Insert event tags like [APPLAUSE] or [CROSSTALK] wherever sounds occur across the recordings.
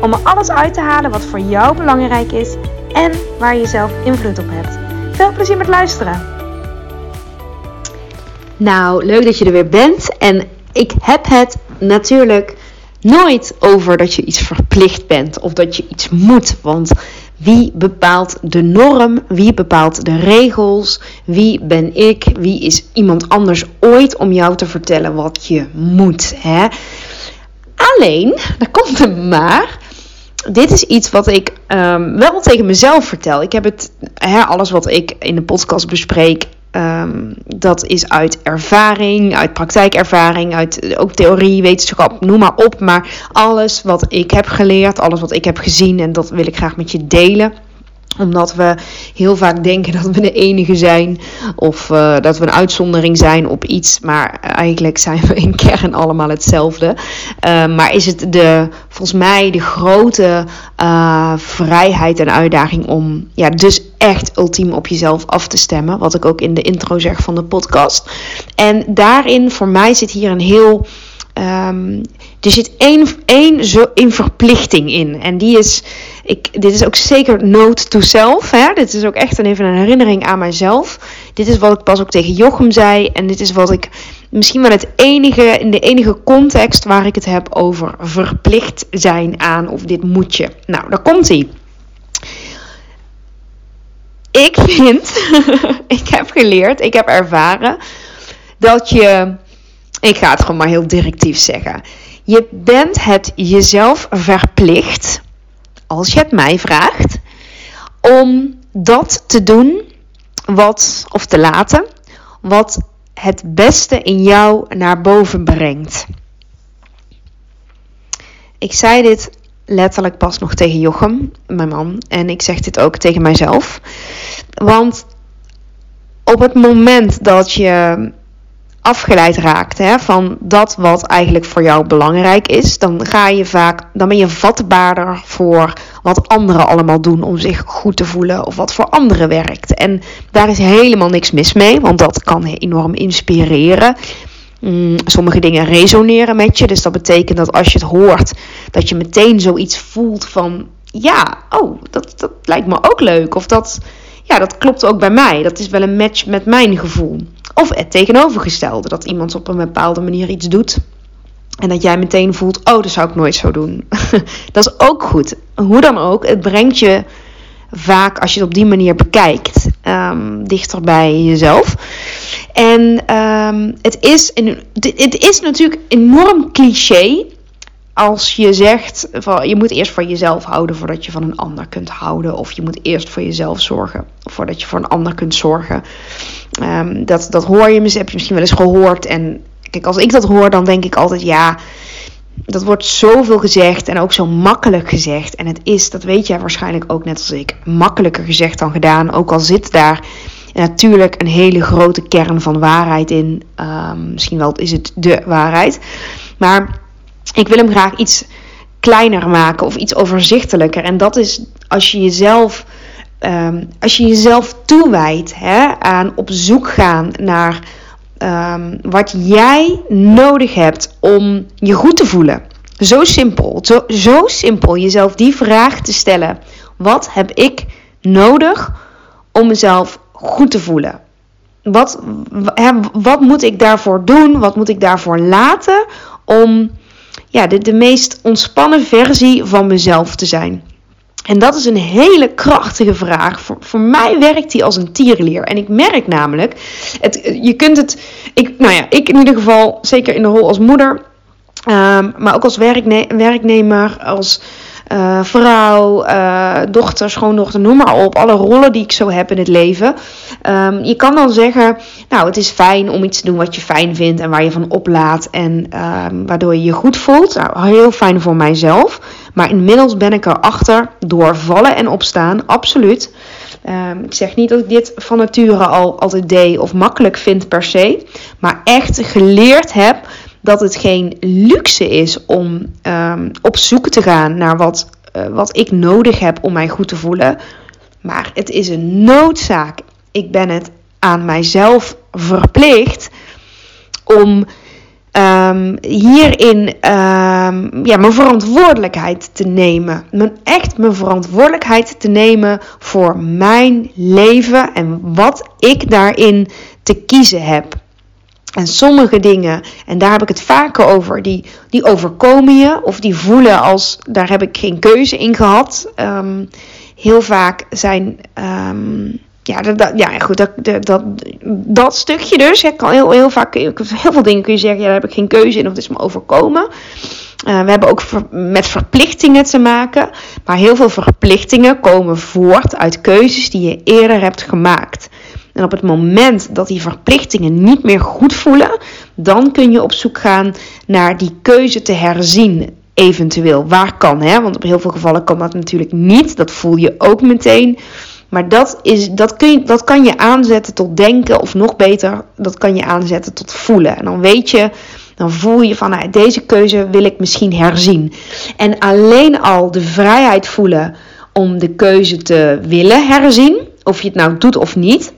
om er alles uit te halen wat voor jou belangrijk is en waar je zelf invloed op hebt. Veel plezier met luisteren. Nou, leuk dat je er weer bent. En ik heb het natuurlijk nooit over dat je iets verplicht bent of dat je iets moet. Want wie bepaalt de norm? Wie bepaalt de regels? Wie ben ik? Wie is iemand anders ooit om jou te vertellen wat je moet? Hè? Alleen, daar komt een maar. Dit is iets wat ik um, wel tegen mezelf vertel. Ik heb het, hè, alles wat ik in de podcast bespreek, um, dat is uit ervaring, uit praktijkervaring, uit ook theorie, wetenschap, noem maar op. Maar alles wat ik heb geleerd, alles wat ik heb gezien, en dat wil ik graag met je delen omdat we heel vaak denken dat we de enige zijn. Of uh, dat we een uitzondering zijn op iets. Maar eigenlijk zijn we in kern allemaal hetzelfde. Uh, maar is het de, volgens mij de grote uh, vrijheid en uitdaging om ja, dus echt ultiem op jezelf af te stemmen. Wat ik ook in de intro zeg van de podcast. En daarin voor mij zit hier een heel Um, er zit één, één zo in verplichting in. En die is, ik, dit is ook zeker note to self. Hè? Dit is ook echt een, even een herinnering aan mijzelf. Dit is wat ik pas ook tegen Jochem zei. En dit is wat ik misschien wel het enige, in de enige context waar ik het heb over verplicht zijn aan of dit moet je. Nou, daar komt hij. Ik vind, [LAUGHS] ik heb geleerd, ik heb ervaren dat je ik ga het gewoon maar heel directief zeggen. Je bent het jezelf verplicht, als je het mij vraagt, om dat te doen wat, of te laten, wat het beste in jou naar boven brengt. Ik zei dit letterlijk pas nog tegen Jochem, mijn man, en ik zeg dit ook tegen mijzelf. Want op het moment dat je afgeleid raakt hè, van dat wat eigenlijk voor jou belangrijk is, dan ga je vaak, dan ben je vatbaarder voor wat anderen allemaal doen om zich goed te voelen of wat voor anderen werkt. En daar is helemaal niks mis mee, want dat kan enorm inspireren. Mm, sommige dingen resoneren met je, dus dat betekent dat als je het hoort, dat je meteen zoiets voelt van, ja, oh, dat, dat lijkt me ook leuk. Of dat, ja, dat klopt ook bij mij. Dat is wel een match met mijn gevoel. Of het tegenovergestelde, dat iemand op een bepaalde manier iets doet. En dat jij meteen voelt, oh, dat zou ik nooit zo doen. [LAUGHS] dat is ook goed. Hoe dan ook, het brengt je vaak, als je het op die manier bekijkt, um, dichter bij jezelf. En um, het, is een, het is natuurlijk enorm cliché als je zegt van je moet eerst voor jezelf houden voordat je van een ander kunt houden. Of je moet eerst voor jezelf zorgen voordat je voor een ander kunt zorgen. Um, dat, dat hoor je, heb je misschien wel eens gehoord. En kijk, als ik dat hoor, dan denk ik altijd ja. Dat wordt zoveel gezegd en ook zo makkelijk gezegd. En het is, dat weet jij waarschijnlijk ook net als ik, makkelijker gezegd dan gedaan. Ook al zit daar natuurlijk een hele grote kern van waarheid in. Um, misschien wel is het de waarheid. Maar ik wil hem graag iets kleiner maken of iets overzichtelijker. En dat is als je jezelf, um, als je jezelf toewijdt hè, aan op zoek gaan naar um, wat jij nodig hebt om je goed te voelen. Zo simpel, zo, simpel jezelf die vraag te stellen. Wat heb ik nodig om mezelf goed te voelen? Wat, wat moet ik daarvoor doen? Wat moet ik daarvoor laten om ja, de, de meest ontspannen versie van mezelf te zijn? En dat is een hele krachtige vraag. Voor, mij werkt die als een tierleer. En ik merk namelijk, het, je kunt het, ik, nou ja, ik in ieder geval, zeker in de rol als moeder, um, maar ook als werkne werknemer, als uh, vrouw, uh, dochter, schoondochter, noem maar op. Alle rollen die ik zo heb in het leven. Um, je kan dan zeggen, nou het is fijn om iets te doen wat je fijn vindt en waar je van oplaat en um, waardoor je je goed voelt. Nou, heel fijn voor mijzelf. Maar inmiddels ben ik erachter door vallen en opstaan, absoluut. Ehm, ik zeg niet dat ik dit van nature al altijd deed of makkelijk vind per se. Maar echt geleerd heb dat het geen luxe is om ehm, op zoek te gaan naar wat, uh, wat ik nodig heb om mij goed te voelen. Maar het is een noodzaak. Ik ben het aan mijzelf verplicht om um, hierin um, ja, mijn verantwoordelijkheid te nemen. Mijn, echt mijn verantwoordelijkheid te nemen voor mijn leven en wat ik daarin te kiezen heb. En sommige dingen, en daar heb ik het vaker over, die, die overkomen je of die voelen als daar heb ik geen keuze in gehad. Um, heel vaak zijn ja, dat, ja, goed, dat, dat, dat, stukje dus. Kan heel, heel vaak, heel veel dingen kun je zeggen, ja, daar heb ik geen keuze in of het is me overkomen. Uh, we hebben ook met verplichtingen te maken. Maar heel veel verplichtingen komen voort uit keuzes die je eerder hebt gemaakt. En op het moment dat die verplichtingen niet meer goed voelen, dan kun je op zoek gaan naar die keuze te herzien. Eventueel, waar kan, hè? Want op heel veel gevallen kan dat natuurlijk niet. Dat voel je ook meteen. Maar dat, is, dat, kun je, dat kan je aanzetten tot denken, of nog beter, dat kan je aanzetten tot voelen. En dan weet je, dan voel je van nou, deze keuze wil ik misschien herzien. En alleen al de vrijheid voelen om de keuze te willen herzien, of je het nou doet of niet,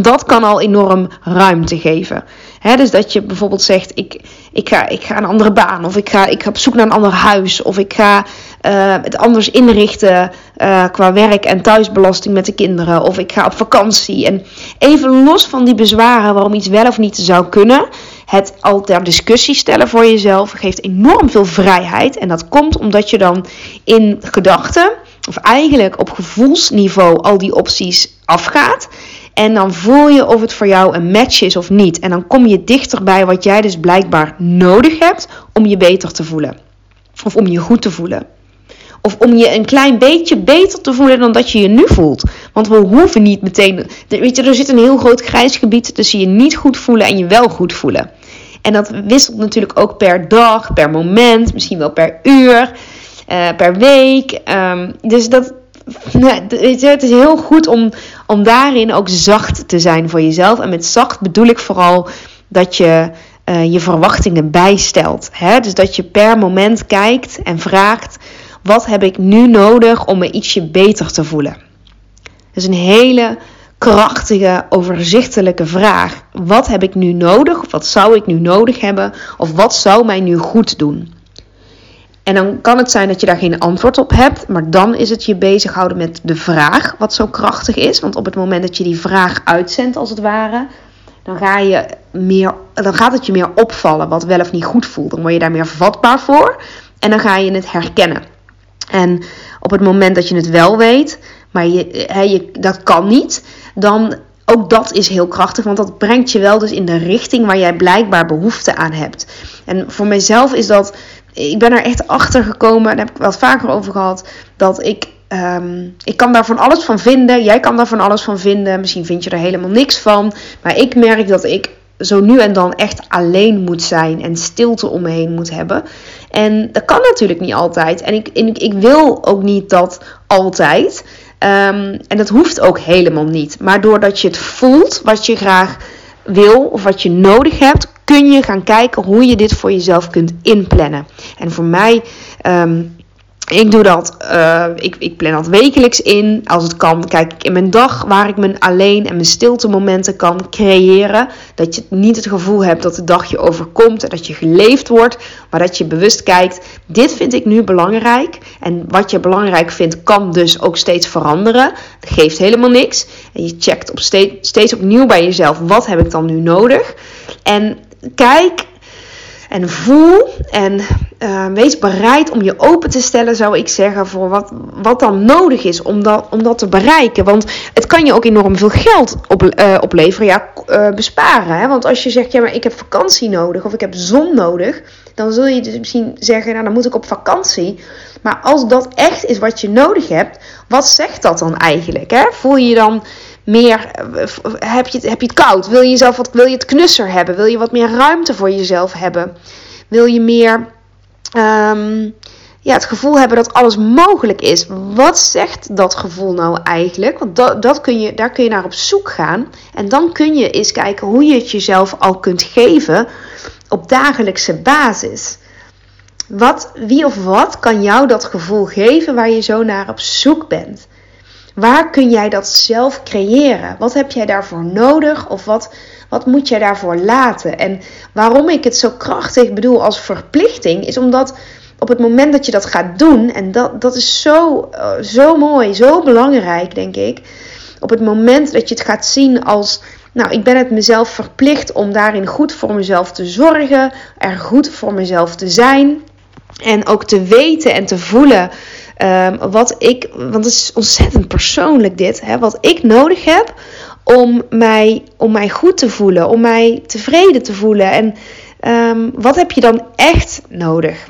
dat kan al enorm ruimte geven. dus dat je bijvoorbeeld zegt: ik, ik, ga, ik ga een andere baan, of ik ga, ik ga op zoek naar een ander huis, of ik ga uh, het anders inrichten uh, qua werk en thuisbelasting met de kinderen, of ik ga op vakantie. En even los van die bezwaren waarom iets wel of niet zou kunnen, het al ter discussie stellen voor jezelf geeft enorm veel vrijheid. En dat komt omdat je dan in gedachten, of eigenlijk op gevoelsniveau, al die opties afgaat. En dan voel je of het voor jou een match is of niet. En dan kom je dichter bij wat jij dus blijkbaar nodig hebt om je beter te voelen. Of om je goed te voelen. Of om je een klein beetje beter te voelen dan dat je je nu voelt. Want we hoeven niet meteen. Weet je, er zit een heel groot grijs gebied tussen je niet goed voelen en je wel goed voelen. En dat wisselt natuurlijk ook per dag, per moment, misschien wel per uur, uh, per week. Um, dus dat, [LAUGHS] het is heel goed om, om daarin ook zacht te zijn voor jezelf. En met zacht bedoel ik vooral dat je uh, je verwachtingen bijstelt. Hè? Dus dat je per moment kijkt en vraagt: wat heb ik nu nodig om me ietsje beter te voelen? Dat is een hele krachtige, overzichtelijke vraag. Wat heb ik nu nodig? Of wat zou ik nu nodig hebben? Of wat zou mij nu goed doen? En dan kan het zijn dat je daar geen antwoord op hebt, maar dan is het je bezighouden met de vraag, wat zo krachtig is. Want op het moment dat je die vraag uitzendt, als het ware, dan, ga je meer, dan gaat het je meer opvallen wat wel of niet goed voelt. Dan word je daar meer vatbaar voor en dan ga je het herkennen. En op het moment dat je het wel weet, maar je, je, dat kan niet, dan ook dat is heel krachtig, want dat brengt je wel dus in de richting waar jij blijkbaar behoefte aan hebt. En voor mijzelf is dat ik ben er echt achter gekomen, daar heb ik wel vaker over gehad, dat ik, um, ik kan daar van alles van vinden. Jij kan daar van alles van vinden. Misschien vind je er helemaal niks van. Maar ik merk dat ik zo nu en dan echt alleen moet zijn en stilte om me heen moet hebben. En dat kan natuurlijk niet altijd. En ik, ik, wil ook niet dat altijd. Um, en dat hoeft ook helemaal niet. Maar doordat je het voelt wat je graag wil of wat je nodig hebt, kun je gaan kijken hoe je dit voor jezelf kunt inplannen. En voor mij, um, ik doe dat, uh, ik, ik plan dat wekelijks in. Als het kan, kijk ik in mijn dag waar ik mijn alleen en mijn stilte momenten kan creëren. Dat je niet het gevoel hebt dat de dag je overkomt en dat je geleefd wordt. Maar dat je bewust kijkt, dit vind ik nu belangrijk. En wat je belangrijk vindt, kan dus ook steeds veranderen. Dat geeft helemaal niks. En je checkt op steeds opnieuw bij jezelf, wat heb ik dan nu nodig? En kijk en voel en uh, wees bereid om je open te stellen, zou ik zeggen, voor wat, wat dan nodig is om dat, om dat te bereiken. Want het kan je ook enorm veel geld op, uh, opleveren, ja, uh, besparen. Hè? Want als je zegt, ja, maar ik heb vakantie nodig of ik heb zon nodig, dan zul je dus misschien zeggen, nou, dan moet ik op vakantie. Maar als dat echt is wat je nodig hebt, wat zegt dat dan eigenlijk? Hè? Voel je je dan meer, heb je, het, heb je het koud? Wil je, wat, wil je het knusser hebben? Wil je wat meer ruimte voor jezelf hebben? Wil je meer, um, ja, het gevoel hebben dat alles mogelijk is. Wat zegt dat gevoel nou eigenlijk? Want dat, dat kun je, daar kun je naar op zoek gaan. En dan kun je eens kijken hoe je het jezelf al kunt geven op dagelijkse basis. Wat, wie of wat kan jou dat gevoel geven waar je zo naar op zoek bent? Waar kun jij dat zelf creëren? Wat heb jij daarvoor nodig? Of wat, wat moet jij daarvoor laten? En waarom ik het zo krachtig bedoel als verplichting, is omdat op het moment dat je dat gaat doen, en dat, dat is zo, uh, zo mooi, zo belangrijk, denk ik. Op het moment dat je het gaat zien als, nou, ik ben het mezelf verplicht om daarin goed voor mezelf te zorgen, er goed voor mezelf te zijn. En ook te weten en te voelen um, wat ik, want het is ontzettend persoonlijk dit, hè, wat ik nodig heb om mij, om mij goed te voelen, om mij tevreden te voelen. En um, wat heb je dan echt nodig?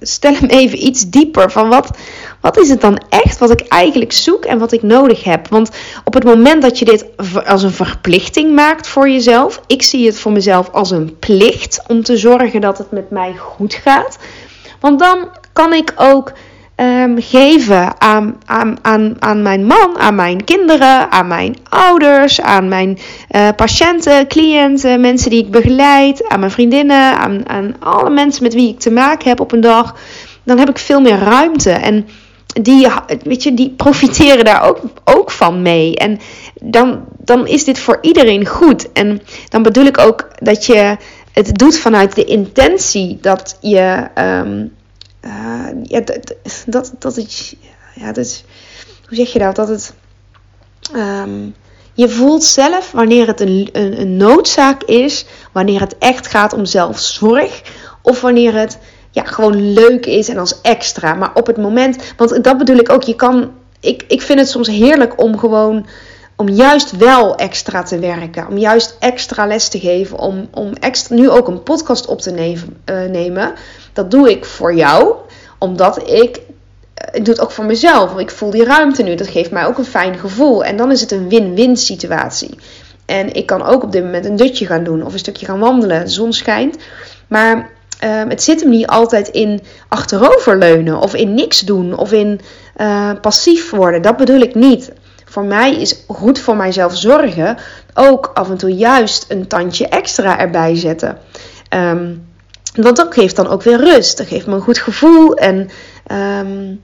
Stel hem even iets dieper van wat, wat is het dan echt wat ik eigenlijk zoek en wat ik nodig heb. Want op het moment dat je dit als een verplichting maakt voor jezelf, ik zie het voor mezelf als een plicht om te zorgen dat het met mij goed gaat. Want dan kan ik ook um, geven aan, aan, aan, aan mijn man, aan mijn kinderen, aan mijn ouders, aan mijn uh, patiënten, cliënten, mensen die ik begeleid, aan mijn vriendinnen, aan, aan alle mensen met wie ik te maken heb op een dag. Dan heb ik veel meer ruimte. En die, weet je, die profiteren daar ook, ook van mee. En dan, dan is dit voor iedereen goed. En dan bedoel ik ook dat je het doet vanuit de intentie dat je. Um, uh, ja, dat, dat, dat het. Ja, dat hoe zeg je dat? Dat het. Um, je voelt zelf wanneer het een, een, een, noodzaak is, wanneer het echt gaat om zelfzorg, of wanneer het ja, gewoon leuk is en als extra. Maar op het moment, want dat bedoel ik ook, je kan. Ik, ik vind het soms heerlijk om gewoon om juist wel extra te werken. Om juist extra les te geven. Om, om extra, nu ook een podcast op te nemen, uh, nemen. Dat doe ik voor jou. Omdat ik. Eh, ik doe het ook voor mezelf. Ik voel die ruimte nu. Dat geeft mij ook een fijn gevoel. En dan is het een win-win situatie. En ik kan ook op dit moment een dutje gaan doen. Of een stukje gaan wandelen. De zon schijnt. Maar uh, het zit hem niet altijd in achteroverleunen. Of in niks doen. Of in uh, passief worden. Dat bedoel ik niet voor mij is goed voor mijzelf zorgen ook af en toe juist een tandje extra erbij zetten. Um, want dat geeft dan ook weer rust. Dat geeft me een goed gevoel. En um,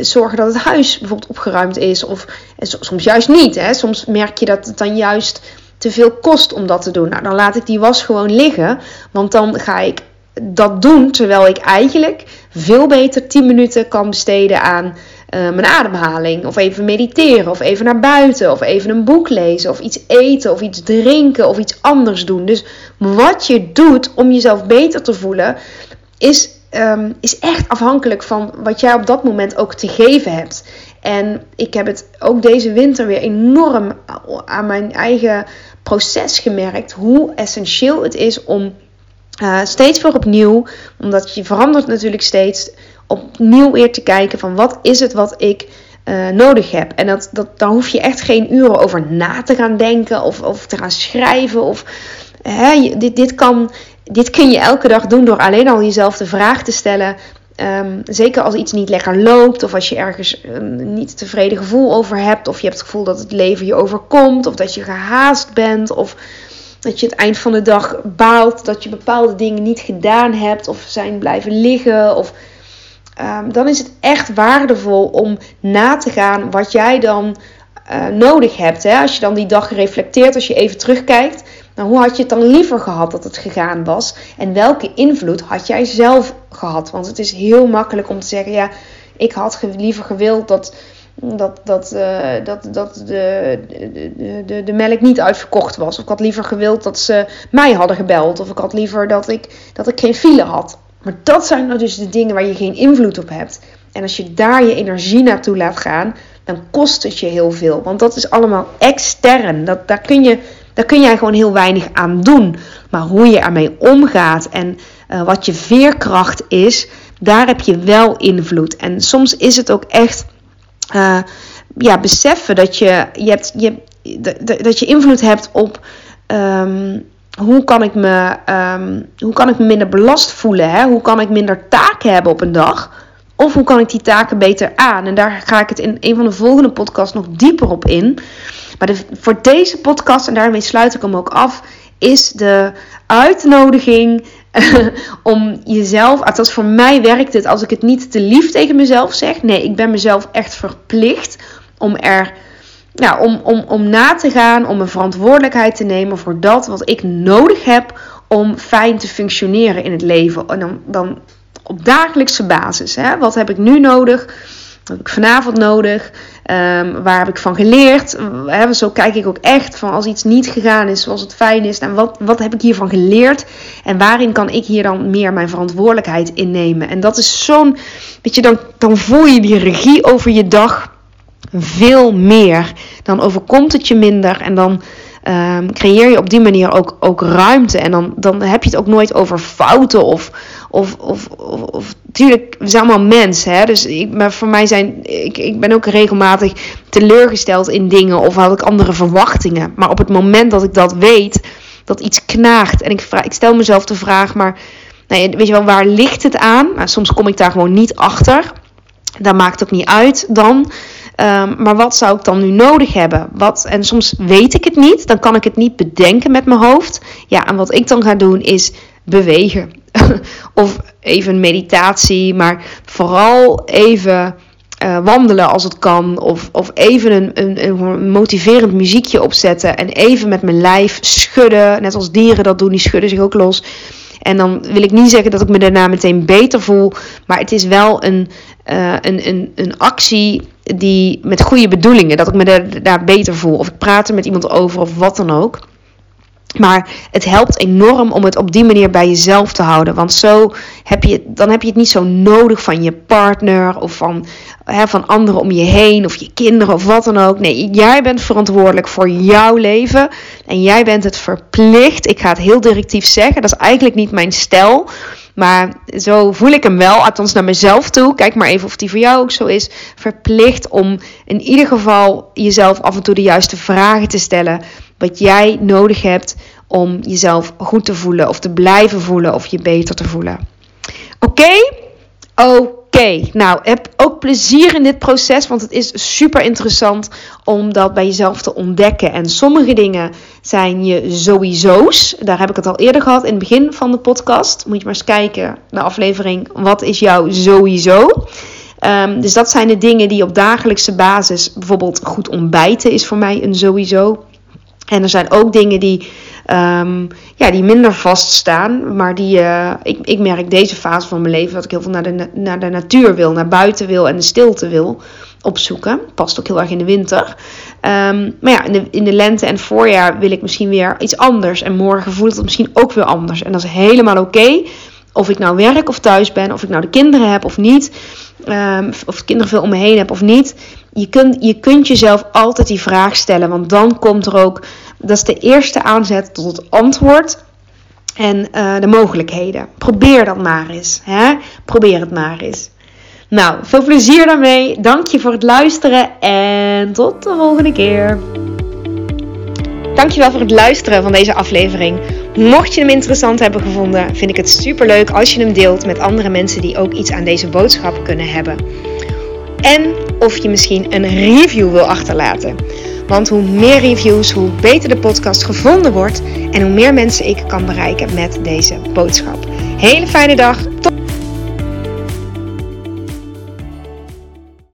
zorgen dat het huis bijvoorbeeld opgeruimd is. Of soms juist niet. Hè. Soms merk je dat het dan juist te veel kost om dat te doen. Nou, dan laat ik die was gewoon liggen. Want dan ga ik dat doen terwijl ik eigenlijk veel beter 10 minuten kan besteden aan mijn ademhaling. Of even mediteren. Of even naar buiten. Of even een boek lezen. Of iets eten. Of iets drinken. Of iets anders doen. Dus wat je doet om jezelf beter te voelen. Is, um, is echt afhankelijk van wat jij op dat moment ook te geven hebt. En ik heb het ook deze winter weer enorm aan mijn eigen proces gemerkt. Hoe essentieel het is om uh, steeds weer opnieuw, omdat je verandert natuurlijk steeds, opnieuw weer te kijken van wat is het wat ik uh, nodig heb. En dat, dat, daar hoef je echt geen uren over na te gaan denken of, of te gaan schrijven. Of, hè, dit, dit, kan, dit kun je elke dag doen door alleen al jezelf de vraag te stellen. Um, zeker als iets niet lekker loopt, of als je ergens een niet tevreden gevoel over hebt, of je hebt het gevoel dat het leven je overkomt, of dat je gehaast bent, of dat je het eind van de dag baalt dat je bepaalde dingen niet gedaan hebt, of zijn blijven liggen, of um, dan is het echt waardevol om na te gaan wat jij dan uh, nodig hebt. Hè? Als je dan die dag reflecteert, als je even terugkijkt. Nou, hoe had je het dan liever gehad dat het gegaan was? En welke invloed had jij zelf gehad? Want het is heel makkelijk om te zeggen: ja, ik had liever gewild dat, dat, dat, uh, dat, dat de, de, de, de, melk niet uitverkocht was. Of ik had liever gewild dat ze mij hadden gebeld. Of ik had liever dat ik, dat ik geen file had. Maar dat zijn nou dus de dingen waar je geen invloed op hebt. En als je daar je energie naartoe laat gaan, dan kost het je heel veel. Want dat is allemaal extern. Dat, daar, kun je, daar kun jij gewoon heel weinig aan doen. Maar hoe je ermee omgaat en uh, wat je veerkracht is, daar heb je wel invloed. En soms is het ook echt uh, ja, beseffen dat je, je, hebt, je, dat je invloed hebt op. Um, hoe kan ik me, um, hoe kan ik minder belast voelen? Hè? Hoe kan ik minder taken hebben op een dag? Of hoe kan ik die taken beter aan? En daar ga ik het in een van de volgende podcasts nog dieper op in. Maar voor deze podcast, en daarmee sluit ik hem ook af, is de uitnodiging [LAUGHS] om jezelf, althans voor mij werkt het als ik het niet te lief tegen mezelf zeg. Nee, ik ben mezelf echt verplicht om er ja, om, om, om na te gaan, om een verantwoordelijkheid te nemen voor dat wat ik nodig heb om fijn te functioneren in het leven. En dan, dan op dagelijkse basis. Hè? Wat heb ik nu nodig? Wat heb ik vanavond nodig? Um, waar heb ik van geleerd? He, zo kijk ik ook echt van als iets niet gegaan is zoals het fijn is. En wat, wat heb ik hiervan geleerd? En waarin kan ik hier dan meer mijn verantwoordelijkheid innemen? En dat is zo'n. Weet je, dan, dan voel je die regie over je dag veel meer. Dan overkomt het je minder en dan um, creëer je op die manier ook, ook ruimte. En dan, dan heb je het ook nooit over fouten of. Of, of, of, natuurlijk, we zijn allemaal mensen. Hè? Dus ik, maar voor mij zijn. Ik, ik ben ook regelmatig teleurgesteld in dingen. Of had ik andere verwachtingen. Maar op het moment dat ik dat weet, dat iets knaagt. En ik, ik stel mezelf de vraag, maar. Nou, weet je wel, waar ligt het aan? Nou, soms kom ik daar gewoon niet achter. Dat maakt ook niet uit dan. Um, maar wat zou ik dan nu nodig hebben? Wat, en soms weet ik het niet. Dan kan ik het niet bedenken met mijn hoofd. Ja, en wat ik dan ga doen is bewegen. [LAUGHS] of even meditatie. Maar vooral even uh, wandelen als het kan. Of, of even een, een, een, motiverend muziekje opzetten. En even met mijn lijf schudden. Net als dieren dat doen, die schudden zich ook los. En dan wil ik niet zeggen dat ik me daarna meteen beter voel. Maar het is wel een, uh, een, een, een actie die met goede bedoelingen. Dat ik me daar, daar beter voel. Of ik praat er met iemand over of wat dan ook. Maar het helpt enorm om het op die manier bij jezelf te houden. Want zo heb je, dan heb je het niet zo nodig van je partner of van, hè, van anderen om je heen of je kinderen of wat dan ook. Nee, jij bent verantwoordelijk voor jouw leven en jij bent het verplicht. Ik ga het heel directief zeggen, dat is eigenlijk niet mijn stijl. Maar zo voel ik hem wel, althans naar mezelf toe. Kijk maar even of die voor jou ook zo is. Verplicht om in ieder geval jezelf af en toe de juiste vragen te stellen. Wat jij nodig hebt om jezelf goed te voelen of te blijven voelen of je beter te voelen. Oké? Oké, nou heb ook plezier in dit proces, want het is super interessant om dat bij jezelf te ontdekken. En sommige dingen zijn je sowieso's. Daar heb ik het al eerder gehad in het begin van de podcast. Moet je maar eens kijken naar aflevering Wat is jouw sowieso? Um, dus dat zijn de dingen die op dagelijkse basis, bijvoorbeeld goed ontbijten is voor mij een sowieso. En er zijn ook dingen die, um, ja, die minder vaststaan. Maar die, uh, ik, ik merk deze fase van mijn leven dat ik heel veel naar de, naar de natuur wil, naar buiten wil en de stilte wil opzoeken. Past ook heel erg in de winter. Um, maar ja, in de, in de lente en voorjaar wil ik misschien weer iets anders. En morgen voelt het misschien ook weer anders. En dat is helemaal oké. Of ik nou werk of thuis ben, of ik nou de kinderen heb of niet. Um, of kinderen veel om me heen heb of niet. Je kunt, je kunt jezelf altijd die vraag stellen. Want dan komt er ook. Dat is de eerste aanzet tot het antwoord. En uh, de mogelijkheden. Probeer dat maar eens. Hè? Probeer het maar eens. Nou, veel plezier daarmee. Dank je voor het luisteren en tot de volgende keer. Dankjewel voor het luisteren van deze aflevering. Mocht je hem interessant hebben gevonden, vind ik het super leuk als je hem deelt met andere mensen die ook iets aan deze boodschap kunnen hebben. En of je misschien een review wil achterlaten. Want hoe meer reviews, hoe beter de podcast gevonden wordt en hoe meer mensen ik kan bereiken met deze boodschap. Hele fijne dag. Tot